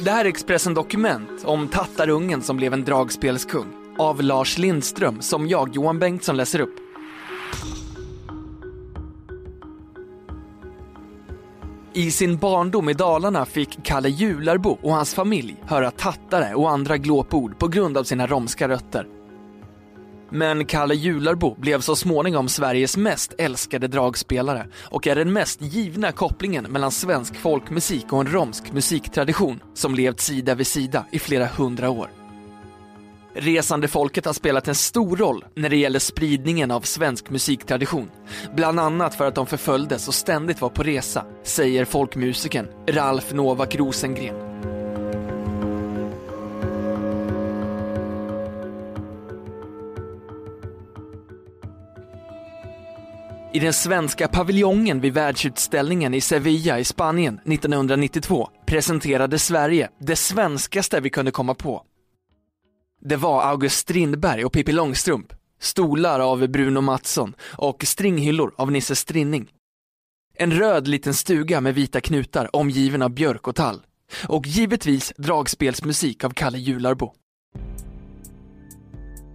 Det här är Expressen Dokument om tattarungen som blev en dragspelskung av Lars Lindström som jag, Johan Bengtsson, läser upp. I sin barndom i Dalarna fick Kalle Jularbo och hans familj höra tattare och andra glåpord på grund av sina romska rötter. Men Kalle Jularbo blev så småningom Sveriges mest älskade dragspelare och är den mest givna kopplingen mellan svensk folkmusik och en romsk musiktradition som levt sida vid sida i flera hundra år. Resande folket har spelat en stor roll när det gäller spridningen av svensk musiktradition. Bland annat för att de förföljdes och ständigt var på resa, säger folkmusikern Ralf Novak Rosengren. I den svenska paviljongen vid världsutställningen i Sevilla i Spanien 1992 presenterade Sverige det svenskaste vi kunde komma på. Det var August Strindberg och Pippi Långstrump, stolar av Bruno Mattsson och stringhyllor av Nisse Strinning. En röd liten stuga med vita knutar omgiven av björk och tall. Och givetvis dragspelsmusik av Kalle Jularbo.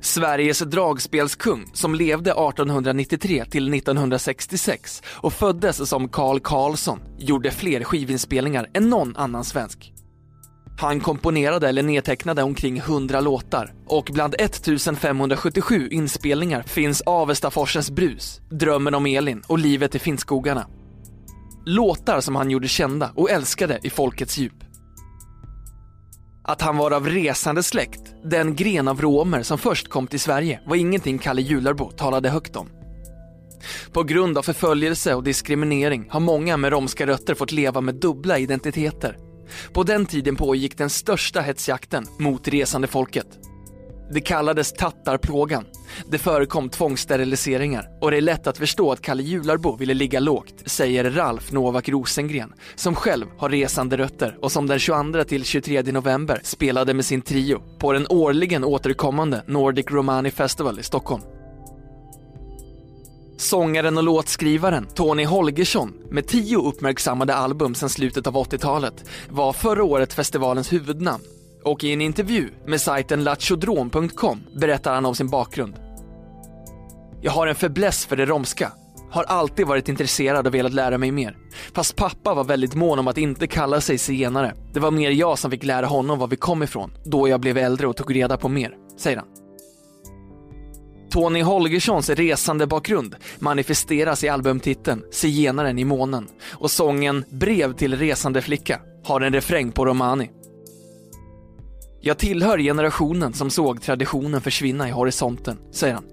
Sveriges dragspelskung som levde 1893 till 1966 och föddes som Carl Karlsson gjorde fler skivinspelningar än någon annan svensk. Han komponerade eller nedtecknade omkring 100 låtar och bland 1577 inspelningar finns Avestaforsens brus, Drömmen om Elin och Livet i Finnskogarna. Låtar som han gjorde kända och älskade i folkets djup. Att han var av resande släkt, den gren av romer som först kom till Sverige, var ingenting Kalle Jularbo talade högt om. På grund av förföljelse och diskriminering har många med romska rötter fått leva med dubbla identiteter. På den tiden pågick den största hetsjakten mot resande folket. Det kallades tattarplågan. Det förekom tvångssteriliseringar och det är lätt att förstå att Kalle Jularbo ville ligga lågt, säger Ralf Novak Rosengren, som själv har resande rötter och som den 22 till 23 november spelade med sin trio på den årligen återkommande Nordic Romani Festival i Stockholm. Sångaren och låtskrivaren Tony Holgersson med tio uppmärksammade album sedan slutet av 80-talet var förra året festivalens huvudnamn och i en intervju med sajten lachodrom.com berättar han om sin bakgrund. Jag har en fäbless för det romska. Har alltid varit intresserad och velat lära mig mer. Fast pappa var väldigt mån om att inte kalla sig zigenare. Det var mer jag som fick lära honom var vi kom ifrån, då jag blev äldre och tog reda på mer, säger han. Tony Holgerssons resande bakgrund manifesteras i albumtiteln Zigenaren i månen och sången Brev till resande flicka har en refräng på romani. Jag tillhör generationen som såg traditionen försvinna i horisonten, säger han.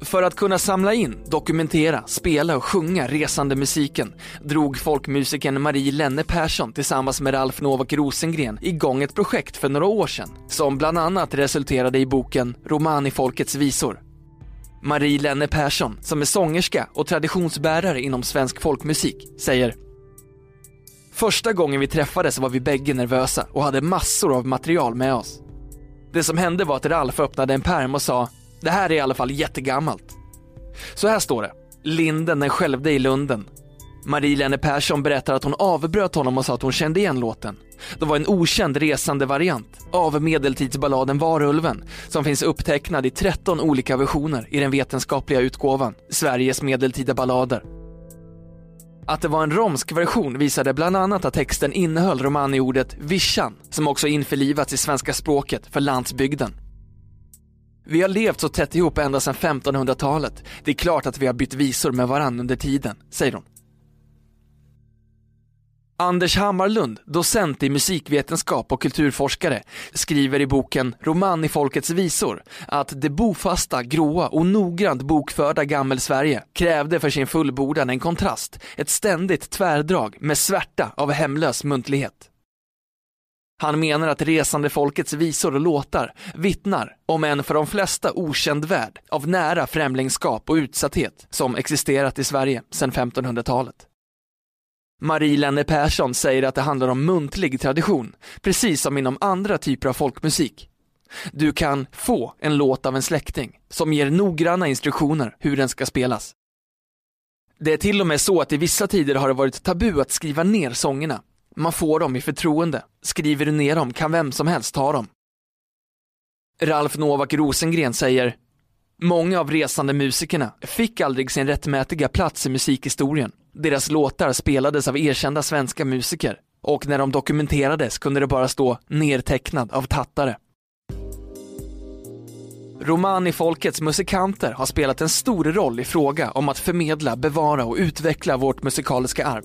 För att kunna samla in, dokumentera, spela och sjunga resande musiken drog folkmusikern Marie Lenne Persson tillsammans med Ralf Novak Rosengren igång ett projekt för några år sedan som bland annat resulterade i boken Romani-folkets visor. Marie Lenne Persson, som är sångerska och traditionsbärare inom svensk folkmusik, säger Första gången vi träffades var vi bägge nervösa och hade massor av material med oss. Det som hände var att Ralf öppnade en pärm och sa det här är i alla fall jättegammalt. Så här står det. Linden den skälvde i lunden. Marie-Lene Persson berättar att hon avbröt honom och sa att hon kände igen låten. Det var en okänd resande variant av medeltidsballaden Varulven som finns upptecknad i 13 olika versioner i den vetenskapliga utgåvan Sveriges medeltida ballader. Att det var en romsk version visade bland annat att texten innehöll romaniordet vischan som också införlivats i svenska språket för landsbygden. Vi har levt så tätt ihop ända sedan 1500-talet. Det är klart att vi har bytt visor med varann under tiden, säger hon. Anders Hammarlund, docent i musikvetenskap och kulturforskare, skriver i boken Roman i folkets visor att det bofasta, gråa och noggrant bokförda gammelsverige krävde för sin fullbordan en kontrast, ett ständigt tvärdrag med svärta av hemlös muntlighet. Han menar att resande folkets visor och låtar vittnar om en för de flesta okänd värld av nära främlingskap och utsatthet som existerat i Sverige sedan 1500-talet. Marie Lenne Persson säger att det handlar om muntlig tradition, precis som inom andra typer av folkmusik. Du kan få en låt av en släkting som ger noggranna instruktioner hur den ska spelas. Det är till och med så att i vissa tider har det varit tabu att skriva ner sångerna. Man får dem i förtroende. Skriver du ner dem kan vem som helst ta dem. Ralf Novak Rosengren säger Många av resande musikerna fick aldrig sin rättmätiga plats i musikhistorien. Deras låtar spelades av erkända svenska musiker och när de dokumenterades kunde det bara stå nertecknad av tattare. Romani-folkets musikanter har spelat en stor roll i fråga om att förmedla, bevara och utveckla vårt musikaliska arv.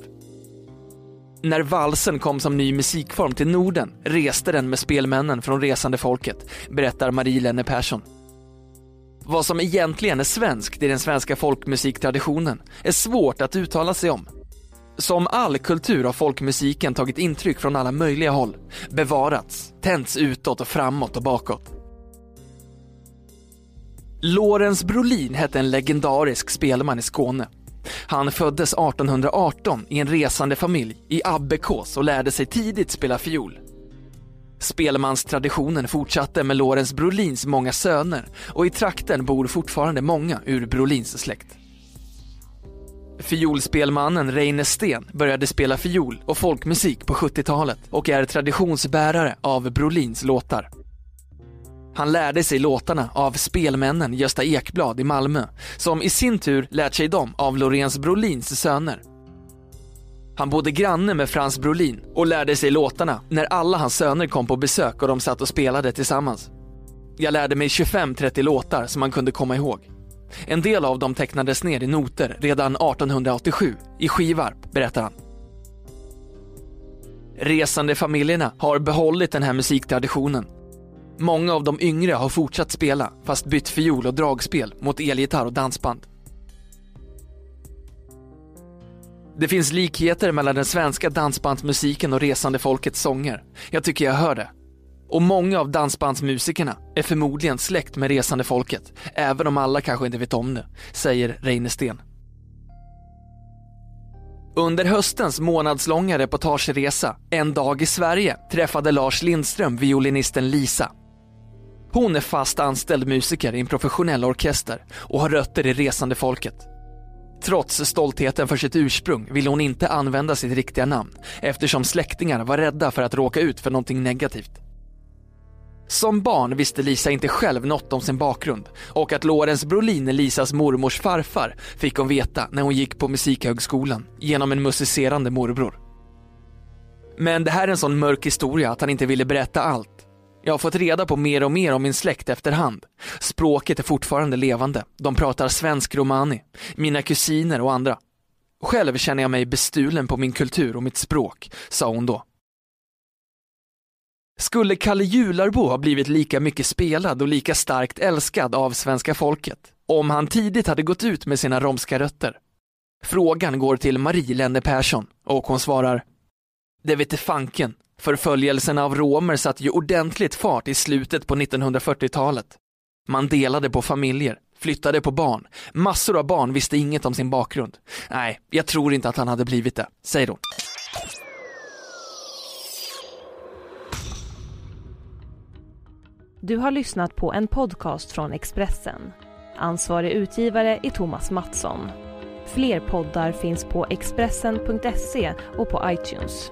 När valsen kom som ny musikform till Norden reste den med spelmännen från resande folket, berättar Marie Lenne Persson. Vad som egentligen är svenskt i den svenska folkmusiktraditionen är svårt att uttala sig om. Som all kultur har folkmusiken tagit intryck från alla möjliga håll, bevarats, tänts utåt och framåt och bakåt. Lorenz Brolin hette en legendarisk spelman i Skåne. Han föddes 1818 i en resande familj i Abbekås och lärde sig tidigt spela fiol. Spelmanstraditionen fortsatte med Lorenz Brolins många söner och i trakten bor fortfarande många ur Brolins släkt. Fiolspelmannen Reine Sten började spela fiol och folkmusik på 70-talet och är traditionsbärare av Brolins låtar. Han lärde sig låtarna av spelmännen Gösta Ekblad i Malmö, som i sin tur lärt sig dem av Lorenz Brolins söner. Han bodde granne med Frans Brolin och lärde sig låtarna när alla hans söner kom på besök och de satt och spelade tillsammans. Jag lärde mig 25-30 låtar som man kunde komma ihåg. En del av dem tecknades ner i noter redan 1887, i Skivarp, berättar han. Resande familjerna har behållit den här musiktraditionen. Många av de yngre har fortsatt spela, fast bytt fiol och dragspel mot elgitarr och dansband. Det finns likheter mellan den svenska dansbandsmusiken och resande folkets sånger. Jag tycker jag hör det. Och många av dansbandsmusikerna är förmodligen släkt med resande folket, även om alla kanske inte vet om det, säger Reine Sten. Under höstens månadslånga reportageresa En dag i Sverige träffade Lars Lindström violinisten Lisa. Hon är fast anställd musiker i en professionell orkester och har rötter i resande folket. Trots stoltheten för sitt ursprung ville hon inte använda sitt riktiga namn eftersom släktingar var rädda för att råka ut för någonting negativt. Som barn visste Lisa inte själv något om sin bakgrund och att Lorenz Brolin är Lisas mormors farfar fick hon veta när hon gick på Musikhögskolan genom en musicerande morbror. Men det här är en sån mörk historia att han inte ville berätta allt jag har fått reda på mer och mer om min släkt efterhand. Språket är fortfarande levande. De pratar svensk romani. Mina kusiner och andra. Själv känner jag mig bestulen på min kultur och mitt språk, sa hon då. Skulle Kalle Jularbo ha blivit lika mycket spelad och lika starkt älskad av svenska folket om han tidigt hade gått ut med sina romska rötter? Frågan går till Marie Lenne Persson och hon svarar Det vete fanken, Förföljelsen av romer satte ju ordentligt fart i slutet på 1940-talet. Man delade på familjer, flyttade på barn. Massor av barn visste inget om sin bakgrund. Nej, jag tror inte att han hade blivit det, säger hon. Du har lyssnat på en podcast från Expressen. Ansvarig utgivare är Thomas Mattsson. Fler poddar finns på Expressen.se och på iTunes.